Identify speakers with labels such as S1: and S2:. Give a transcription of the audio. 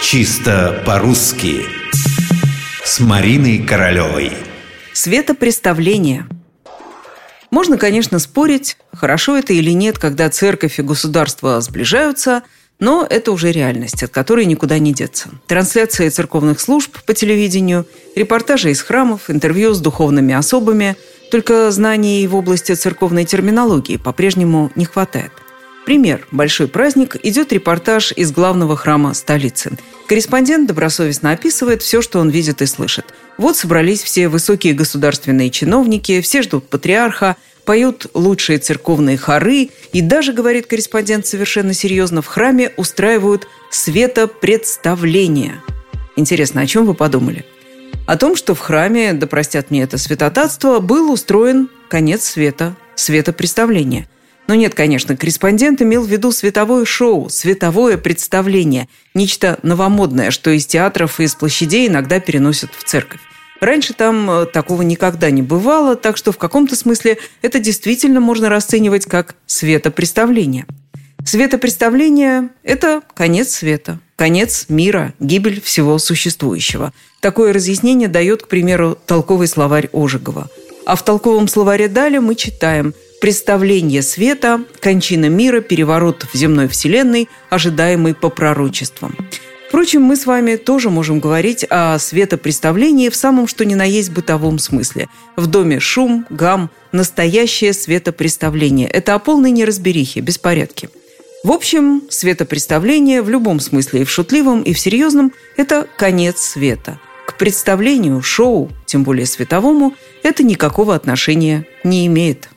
S1: Чисто по-русски С Мариной Королевой
S2: Светопреставление Можно, конечно, спорить, хорошо это или нет, когда церковь и государство сближаются – но это уже реальность, от которой никуда не деться. Трансляции церковных служб по телевидению, репортажи из храмов, интервью с духовными особами. Только знаний в области церковной терминологии по-прежнему не хватает. Пример. Большой праздник. Идет репортаж из главного храма столицы. Корреспондент добросовестно описывает все, что он видит и слышит. Вот собрались все высокие государственные чиновники, все ждут патриарха, поют лучшие церковные хоры и даже, говорит корреспондент совершенно серьезно, в храме устраивают светопредставления. Интересно, о чем вы подумали? О том, что в храме, да простят мне это святотатство, был устроен конец света, светопредставление. Но нет, конечно, корреспондент имел в виду световое шоу, световое представление, нечто новомодное, что из театров и из площадей иногда переносят в церковь. Раньше там э, такого никогда не бывало, так что в каком-то смысле это действительно можно расценивать как светопреставление. Светопреставление – это конец света, конец мира, гибель всего существующего. Такое разъяснение дает, к примеру, толковый словарь Ожегова. А в толковом словаре Даля мы читаем «Представление света, кончина мира, переворот в земной вселенной, ожидаемый по пророчествам». Впрочем, мы с вами тоже можем говорить о светопреставлении в самом что ни на есть бытовом смысле. В доме шум, гам, настоящее светопреставление. Это о полной неразберихе, беспорядке. В общем, светопреставление в любом смысле и в шутливом, и в серьезном – это конец света. К представлению, шоу, тем более световому, это никакого отношения не имеет.